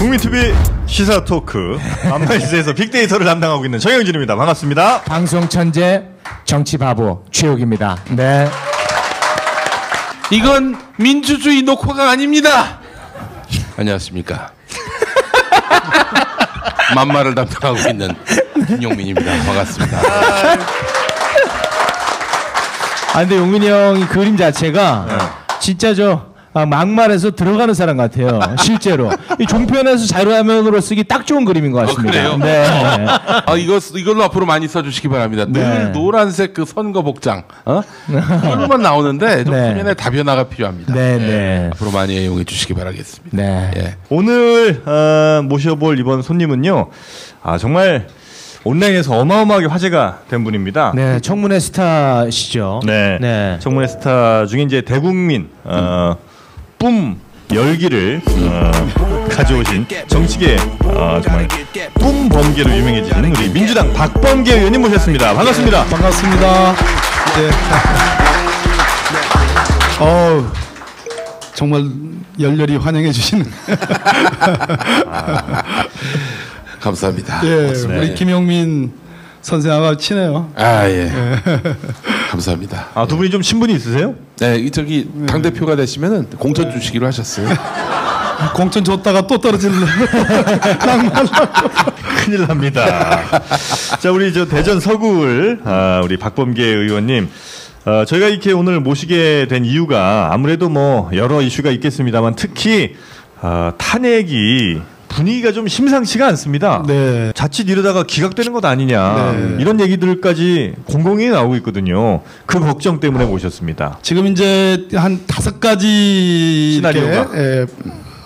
국민TV 시사 토크 만마이스에서 빅데이터를 담당하고 있는 정영진입니다. 반갑습니다. 방송 천재 정치 바보 최욱입니다. 네. 이건 민주주의 녹화가 아닙니다. 안녕하십니까. 만마를 담당하고 있는 김용민입니다. 반갑습니다. 아 근데 용민이 형이 그림 자체가 네. 진짜 저 아, 막말에서 들어가는 사람 같아요. 실제로 이 종편에서 자료화면으로 쓰기 딱 좋은 그림인 것 같습니다. 그래요? 네. 아 이거 이걸로 앞으로 많이 써주시기 바랍니다. 늘 네. 노란색 그 선거 복장, 어? 이걸로만 나오는데 좀 네. 화면에 다변화가 필요합니다. 네, 네. 앞으로 많이 애용해 주시기 바라겠습니다. 네. 예. 오늘 어, 모셔볼 이번 손님은요. 아 정말 온라인에서 어마어마하게 화제가 된 분입니다. 네, 청문회 스타시죠. 네. 네. 청문회 스타 중에 이제 대국민 어, 뿜 열기를 어, 가져오신 정치계 어, 정말 뿜 범계로 유명해진 우리 민주당 박범계 의원님 모셨습니다. 반갑습니다. 반갑습니다. 네. 어우, 정말 열렬히 환영해 주시는. 감사합니다. 예. 우리 김용민 선생하고 친해요. 아 예. 감사합니다. 아, 두 분이 좀 신분이 있으세요? 네, 이 저기 당 대표가 되시면은 공천 주시기로 하셨어요. 공천 줬다가 또 떨어질래. 큰일 납니다. 자, 우리 저 대전 서구을 아, 우리 박범계 의원님. 어, 저희가 이렇게 오늘 모시게 된 이유가 아무래도 뭐 여러 이슈가 있겠습니다만 특히 아, 탄핵이 분위기가 좀 심상치가 않습니다. 네. 자칫 이러다가 기각되는 것 아니냐 네. 이런 얘기들까지 공공이 나오고 있거든요. 그 걱정 때문에 모셨습니다. 지금 이제 한 다섯 가지 시나리오가? 이렇게, 예,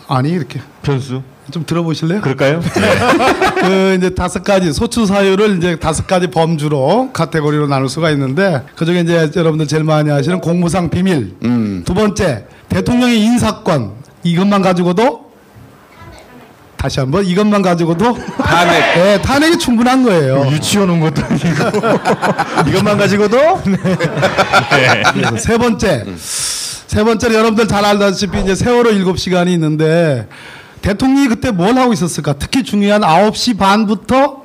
아니 이렇게 변수 좀 들어보실래요? 그럴까요? 그 이제 다섯 가지 소추 사유를 이제 다섯 가지 범주로 카테고리로 나눌 수가 있는데 그중에 이제 여러분들 제일 많이 아시는 공무상 비밀. 두 번째 대통령의 인사권 이것만 가지고도 다시 한번 이것만 가지고도 탄핵. 네, 탄핵이 충분한 거예요. 유치원 온 것도 아니고 이것만 가지고도 네. 그래서 세 번째 세 번째로 여러분들 잘 알다시피 이제 세월호 일곱 시간이 있는데 대통령이 그때 뭘 하고 있었을까? 특히 중요한 9시 반부터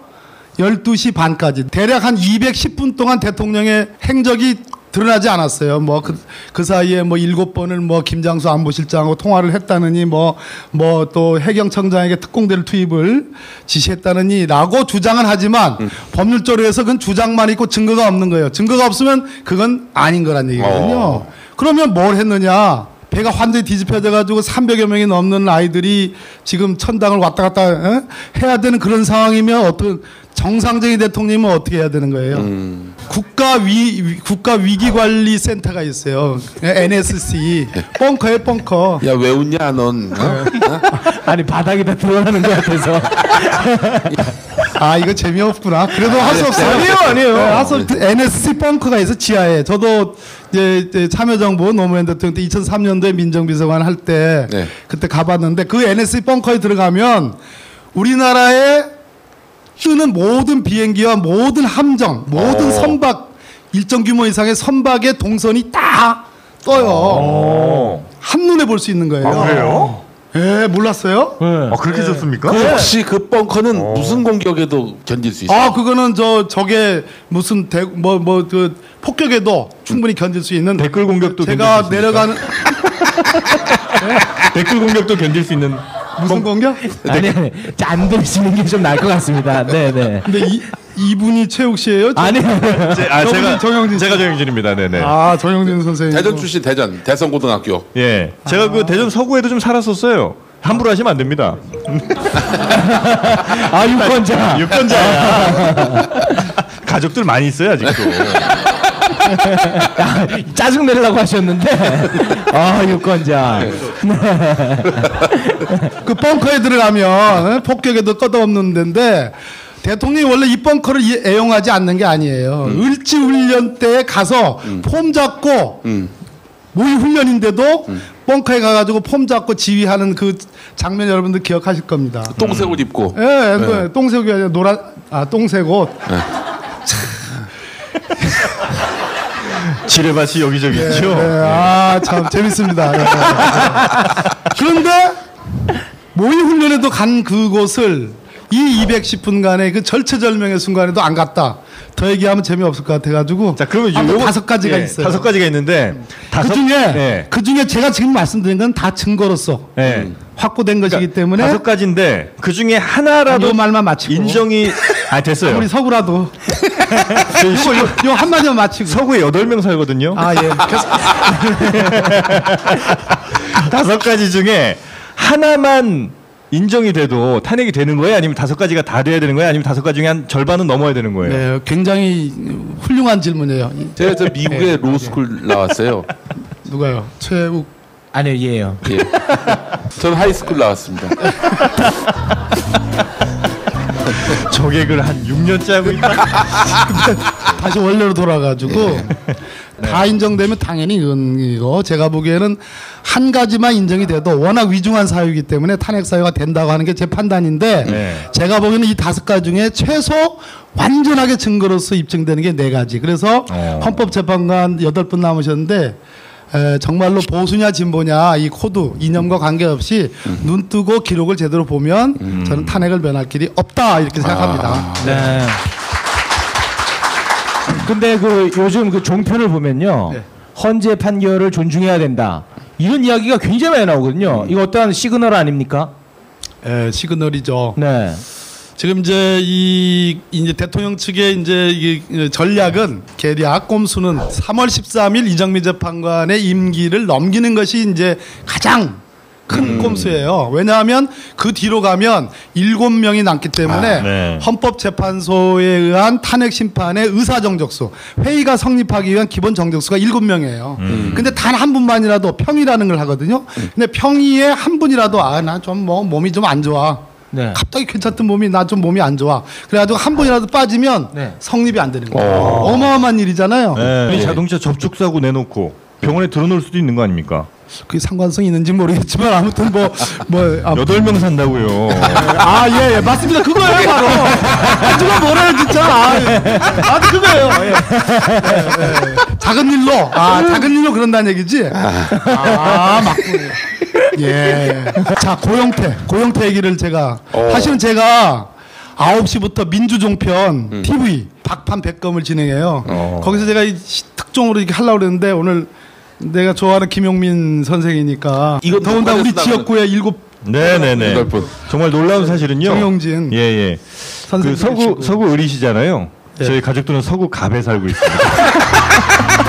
12시 반까지 대략 한 210분 동안 대통령의 행적이 드러나지 않았어요. 뭐그 그 사이에 뭐 일곱 번을 뭐 김장수 안보실장하고 통화를 했다느니 뭐 뭐 또 해경청장에게 특공대를 투입을 지시했다느니라고 주장은 하지만 법률적으로 해서 그건 주장만 있고 증거가 없는 거예요. 증거가 없으면 그건 아닌 거란 얘기거든요. 어. 그러면 뭘 했느냐? 배가 완전히 뒤집혀져 가지고 300여 명이 넘는 아이들이 지금 천당을 왔다 갔다 어? 해야 되는 그런 상황이면 어떤 정상적인 대통령이면 어떻게 해야 되는 거예요? 국가 위 위- 국가 위기 관리 센터가 있어요. NSC 벙커에 벙커. 야 왜 웃냐 넌? 어? 아니 바닥에다 드러나는 것 같아서. 아 이거 재미없구나. 그래도 할 수 없어요. 아니에요, 아니에요. 네, 할수 없- NSC 벙커가 있어 지하에. 저도 이제, 이제 참여정부 노무현 대통령 때 2003년도에 민정비서관 할때 네. 그때 가봤는데 그 NSC 벙커에 들어가면 우리나라에 뜨는 모든 비행기와 모든 함정, 모든 어. 선박 일정 규모 이상의 선박의 동선이 다 떠요. 어. 한눈에 볼 수 있는 거예요. 아, 그래요? 예, 몰랐어요? 아, 그렇게 좋습니까? 그 혹시 그 벙커는 무슨 공격에도 견딜 수 있어요? 아, 그거는 저 적의 무슨 대 뭐 뭐 그 폭격에도 충분히 견딜 수 있는 댓글 공격도 제가 견딜 수 내려가는 댓글 공격도 견딜 수 있는 무슨 공격? 아니, 아니, 안 들으시는 게 좀 나을 것 같습니다. 네, 네. 근데 이 이분이 최욱 씨예요? 아니, 제, 아, 제가 정영진 씨. 제가 정영진입니다. 네네. 아, 정영진 선생님. 대전 출신 대전 대성 고등학교. 예, 제가 그 대전 서구에도 좀 살았었어요. 함부로 하시면 안 됩니다. 아 유권자. 유권자야. 가족들 많이 있어요 아직도. 짜증 내려고 하셨는데. 아 유권자. 그 벙커에 들어가면 어? 폭격에도 끄떡없는 데인데 대통령이 원래 이 벙커를 이- 애용하지 않는 게 아니에요. 을지 훈련 때 가서 폼 잡고 모의 훈련인데도 벙커에 가가지고 폼 잡고 지휘하는 그 장면 여러분들 기억하실 겁니다. 똥새 옷 입고. 예, 예, 똥색 옷이 아니라 노란 아 똥색 옷. 지뢰밭이 여기저기 있죠. 예, 아, 참 재밌습니다. 예. 그런데 모의 훈련에도 간 그곳을 이 210분간의 그 절체절명의 순간에도 안 갔다. 더 얘기하면 재미없을 것 같아가지고. 자, 그러면 아무튼 요거- 다섯 가지가 예, 있어요. 다섯 가지가 있는데 다섯 그 중에 예. 그 중에 제가 지금 말씀드린 건 다 증거로서 예. 확보된 것이기 그러니까 때문에 다섯 가지인데 그 중에 하나라도 요 말만 마치고 인정이 아 됐어요. 우리 서구라도 저희 이거 요, 요 한마디만 마치고 서구에 여덟 명 살거든요. 아 예. 다섯 가지 중에 하나만 인정이 돼도 탄핵이 되는 거예요? 아니면 다섯 가지가 다 돼야 되는 거예요? 아니면 다섯 가지 중에 한 절반은 넘어야 되는 거예요? 네, 굉장히 훌륭한 질문이에요. 제가 저 미국의 로스쿨 나왔어요. 누가요? 최욱 아니요, 얘예요. 예. 저는 high school 나왔습니다. 저 개그를 한 6년째 하고 있다. 다시 원래로 돌아가지고 다 인정되면 당연히 이건 이거 제가 보기에는 한 가지만 인정이 돼도 워낙 위중한 사유이기 때문에 탄핵 사유가 된다고 하는 게 제 판단인데 네. 제가 보기에는 이 다섯 가지 중에 최소 완전하게 증거로서 입증되는 게 네 가지. 그래서 어. 헌법재판관 여덟 분 남으셨는데 에, 정말로 보수냐 진보냐 이 코드 이념과 관계없이 눈 뜨고 기록을 제대로 보면 저는 탄핵을 면할 길이 없다 이렇게 생각합니다. 네. 근데 그 요즘 그 종편을 보면요. 네. 헌재 판결을 존중해야 된다. 이런 이야기가 굉장히 많이 나오거든요. 이거 어떠한 시그널 아닙니까? 에, 시그널이죠. 네. 지금 이제 이 이제 대통령 측의 이제 이 전략은 계략 꼼수는 3월 13일 이정미 재판관의 임기를 넘기는 것이 이제 가장 큰 꼼수예요. 왜냐하면 그 뒤로 가면 일곱 명이 남기 때문에 아, 네. 헌법재판소에 의한 탄핵 심판의 의사 정적수 회의가 성립하기 위한 기본 정적수가 일곱 명이에요. 근데 단 한 분만이라도 평이라는 걸 하거든요. 근데 평의에 한 분이라도 아 나 좀 뭐 몸이 좀 안 좋아. 네. 갑자기 괜찮던 몸이 나 좀 몸이 안 좋아. 그래가지고 한 번이라도 빠지면 네. 성립이 안 되는 거예요. 어마어마한 일이잖아요. 네. 이 자동차 접촉 사고 내놓고 병원에 들어놓을 수도 있는 거 아닙니까? 그게 상관성이 있는지 모르겠지만 아무튼 뭐 뭐. 아, 여덟 명 산다고요. 아, 예, 예, 맞습니다. 그거예요, 바로. 아, 누가 뭐래요, 진짜. 아, 예. 아 그거예요. 예. 예, 예. 작은 일로, 아, 작은 일로 그런다는 얘기지? 아, 맞군요. 예. 자, 고영태. 고영태 얘기를 제가. 어. 사실은 제가 9시부터 민주종편 TV 박판 백검을 진행해요. 어. 거기서 제가 특종으로 이렇게 하려고 그랬는데 오늘 내가 좋아하는 김용민 선생이니까 이거 더군다나 우리 지역구에 일곱 네네네. 여덟 분. 정말 놀라운 사실은요. 정용진 예, 예. 그 선생님이시고. 서구, 서구 의리시잖아요. 예. 저희 가족들은 서구 갑에 살고 있습니다.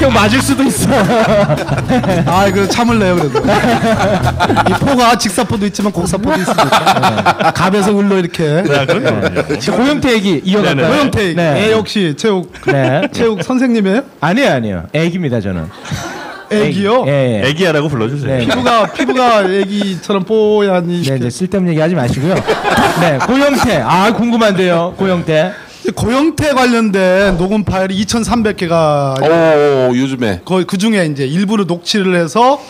형 맞을 수도 있어. 아, 그 참을래요 그래도. 이 포가 직사포도 있지만 곡사포도 있으니까. 갑에서 을로 이렇게. 자, 그럼요. 고영태 얘기 이어갈까요? 네네. 고영태 네. 애 역시 체육 네. 체육 선생님이에요? 아니에요, 아니에요. 애기입니다, 저는. 애기요? 예, 예. 애기야라고 불러주세요. 네. 피부가 피부가 애기처럼 뽀얀 이. 네, 네, 쓸데없는 얘기 하지 마시고요. 네, 고영태. 아, 궁금한데요, 고영태. 고영태 관련된 녹음 파일이 2,300개가 오, 요즘에. 거의 그 중에 이제 일부를 녹취를 해서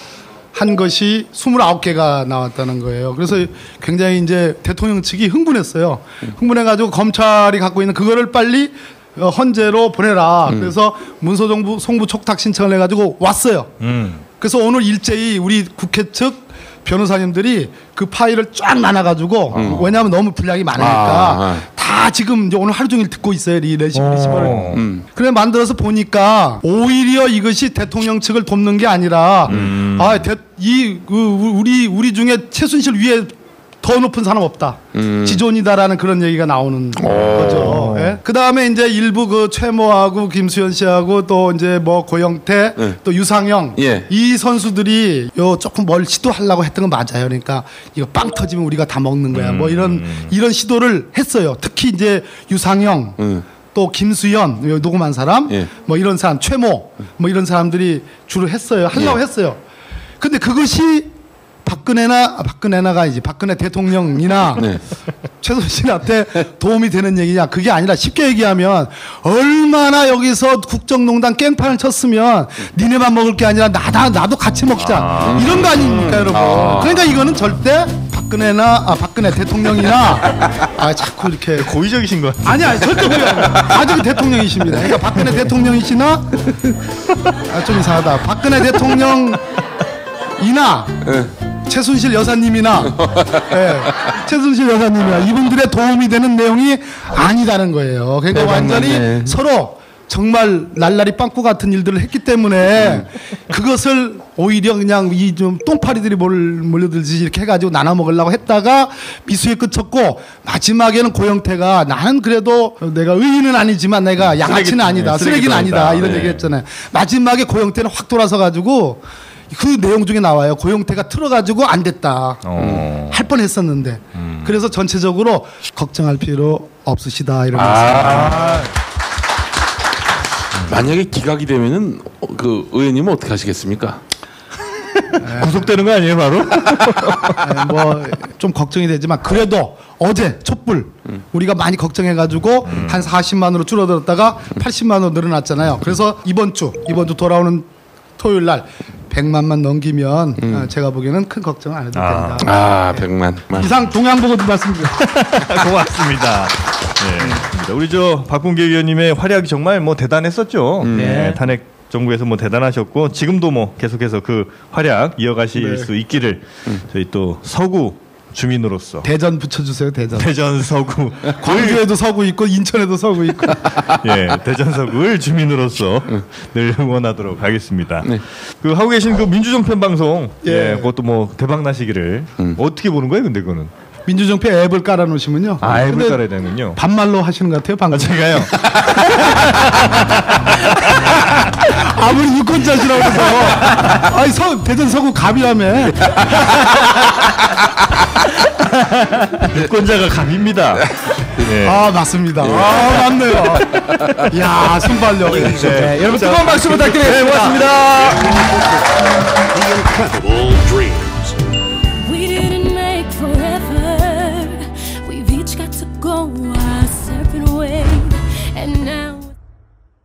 한 것이 29개가 나왔다는 거예요. 그래서 굉장히 이제 대통령 측이 흥분했어요. 흥분해가지고 검찰이 갖고 있는 그거를 빨리 어, 헌재로 보내라. 그래서 문서정부 송부 촉탁 신청을 해가지고 왔어요. 음. 그래서 오늘 일제히 우리 국회 측 변호사님들이 그 파일을 쫙 나눠가지고 왜냐하면 너무 분량이 많으니까 아, 아. 다 지금 이제 오늘 하루 종일 듣고 있어요 이 레시, 어. 음. 그래 만들어서 보니까 오히려 이것이 대통령 측을 돕는 게 아니라 음. 아이 그, 우리 우리 중에 최순실 위에 더 높은 사람 없다 음. 지존이다라는 그런 얘기가 나오는 거죠. 예? 그 다음에 이제 일부 그 최모하고 김수현 씨하고 또 이제 뭐 고영태 네. 또 유상영 예. 이 선수들이 요 조금 뭘 시도하려고 했던 건 맞아요. 그러니까 이거 빵 터지면 우리가 다 먹는 거야. 뭐 이런 이런 시도를 했어요. 특히 이제 유상영 음. 또 김수현 요 녹음한 사람 예. 뭐 이런 사람 최모 뭐 이런 사람들이 주로 했어요. 하려고 예. 했어요. 근데 그것이 박근혜나 아, 박근혜나가 이제 박근혜 대통령이나 네. 최순실한테 도움이 되는 얘기냐. 그게 아니라 쉽게 얘기하면 얼마나 여기서 국정농단 깽판을 쳤으면 니네만 먹을 게 아니라 나다 나도 같이 먹자. 이런 거 아닙니까 여러분? 그러니까 이거는 절대 박근혜나 아 박근혜 대통령이나 아 자꾸 이렇게 고의적이신 것 같아요. 아니 아니 절대 그게 아니에요. 아직 대통령이십니다. 그러니까 박근혜 대통령이시나? 아 좀 이상하다. 박근혜 대통령 이나 최순실 여사님이나 예, 최순실 여사님이나 이분들의 도움이 되는 내용이 아니다는 거예요. 그러니까 완전히. 서로 정말 날라리 빵꾸 같은 일들을 했기 때문에 그것을 오히려 그냥 이 좀 똥파리들이 몰, 몰려들지 이렇게 해가지고 나눠 먹으려고 했다가 미수에 그쳤고 마지막에는 고영태가 나는 그래도 내가 의인은 아니지만 내가 양아치는 아니다 네, 쓰레기는. 아니다 이런 네. 얘기 했잖아요. 마지막에 고영태는 확 돌아서 가지고 그 내용 중에 나와요. 고영태가 틀어가지고 안 됐다. 어. 할 뻔했었는데 그래서 전체적으로 걱정할 필요 없으시다 이런 말씀. 아. 만약에 기각이 되면은 어, 그 의원님은 어떻게 하시겠습니까? 구속되는 거 아니에요, 바로? 뭐 좀 걱정이 되지만 그래도 어제 촛불 우리가 많이 걱정해가지고 한 40만으로 줄어들었다가 80만으로 늘어났잖아요. 그래서 이번 주 이번 주 돌아오는 토요일 날 100만만 넘기면 아, 제가 보기에는 큰 걱정 안 해도 아. 된다. 아, 백만. 만. 이상 동양 보고 말씀드립니다. 고맙습니다. 네. 우리 저 박봉계 의원님의 활약이 정말 뭐 대단했었죠. 네, 네. 탄핵 정부에서 뭐 대단하셨고 지금도 뭐 계속해서 그 활약 이어가실 네. 수 있기를 저희 또 서구 주민으로서 대전 붙여주세요 대전. 대전 서구 광주에도 서구 있고 인천에도 서구 있고. 예 대전 서구를 주민으로서 늘 응원하도록 하겠습니다. 네. 그 하고 계신 그 민주정편 방송 예, 예. 그것도 뭐 대박 나시기를 어떻게 보는 거예요, 근데 그거는 민주정패 앱을 깔아놓으시면요. 아 앱을 깔아야 되는군요. 반말로 하시는 것 같아요 방금. 아, 제가요. 아무리 유권자시라고 해서 아니 서, 대전 서구 갑이라며 유권자가 감입니다. 예. 아 맞습니다 아 맞네요 야 순발력 네, 여러분 뜨거운 박수 네, 부탁드리겠습니다. 고맙습니다.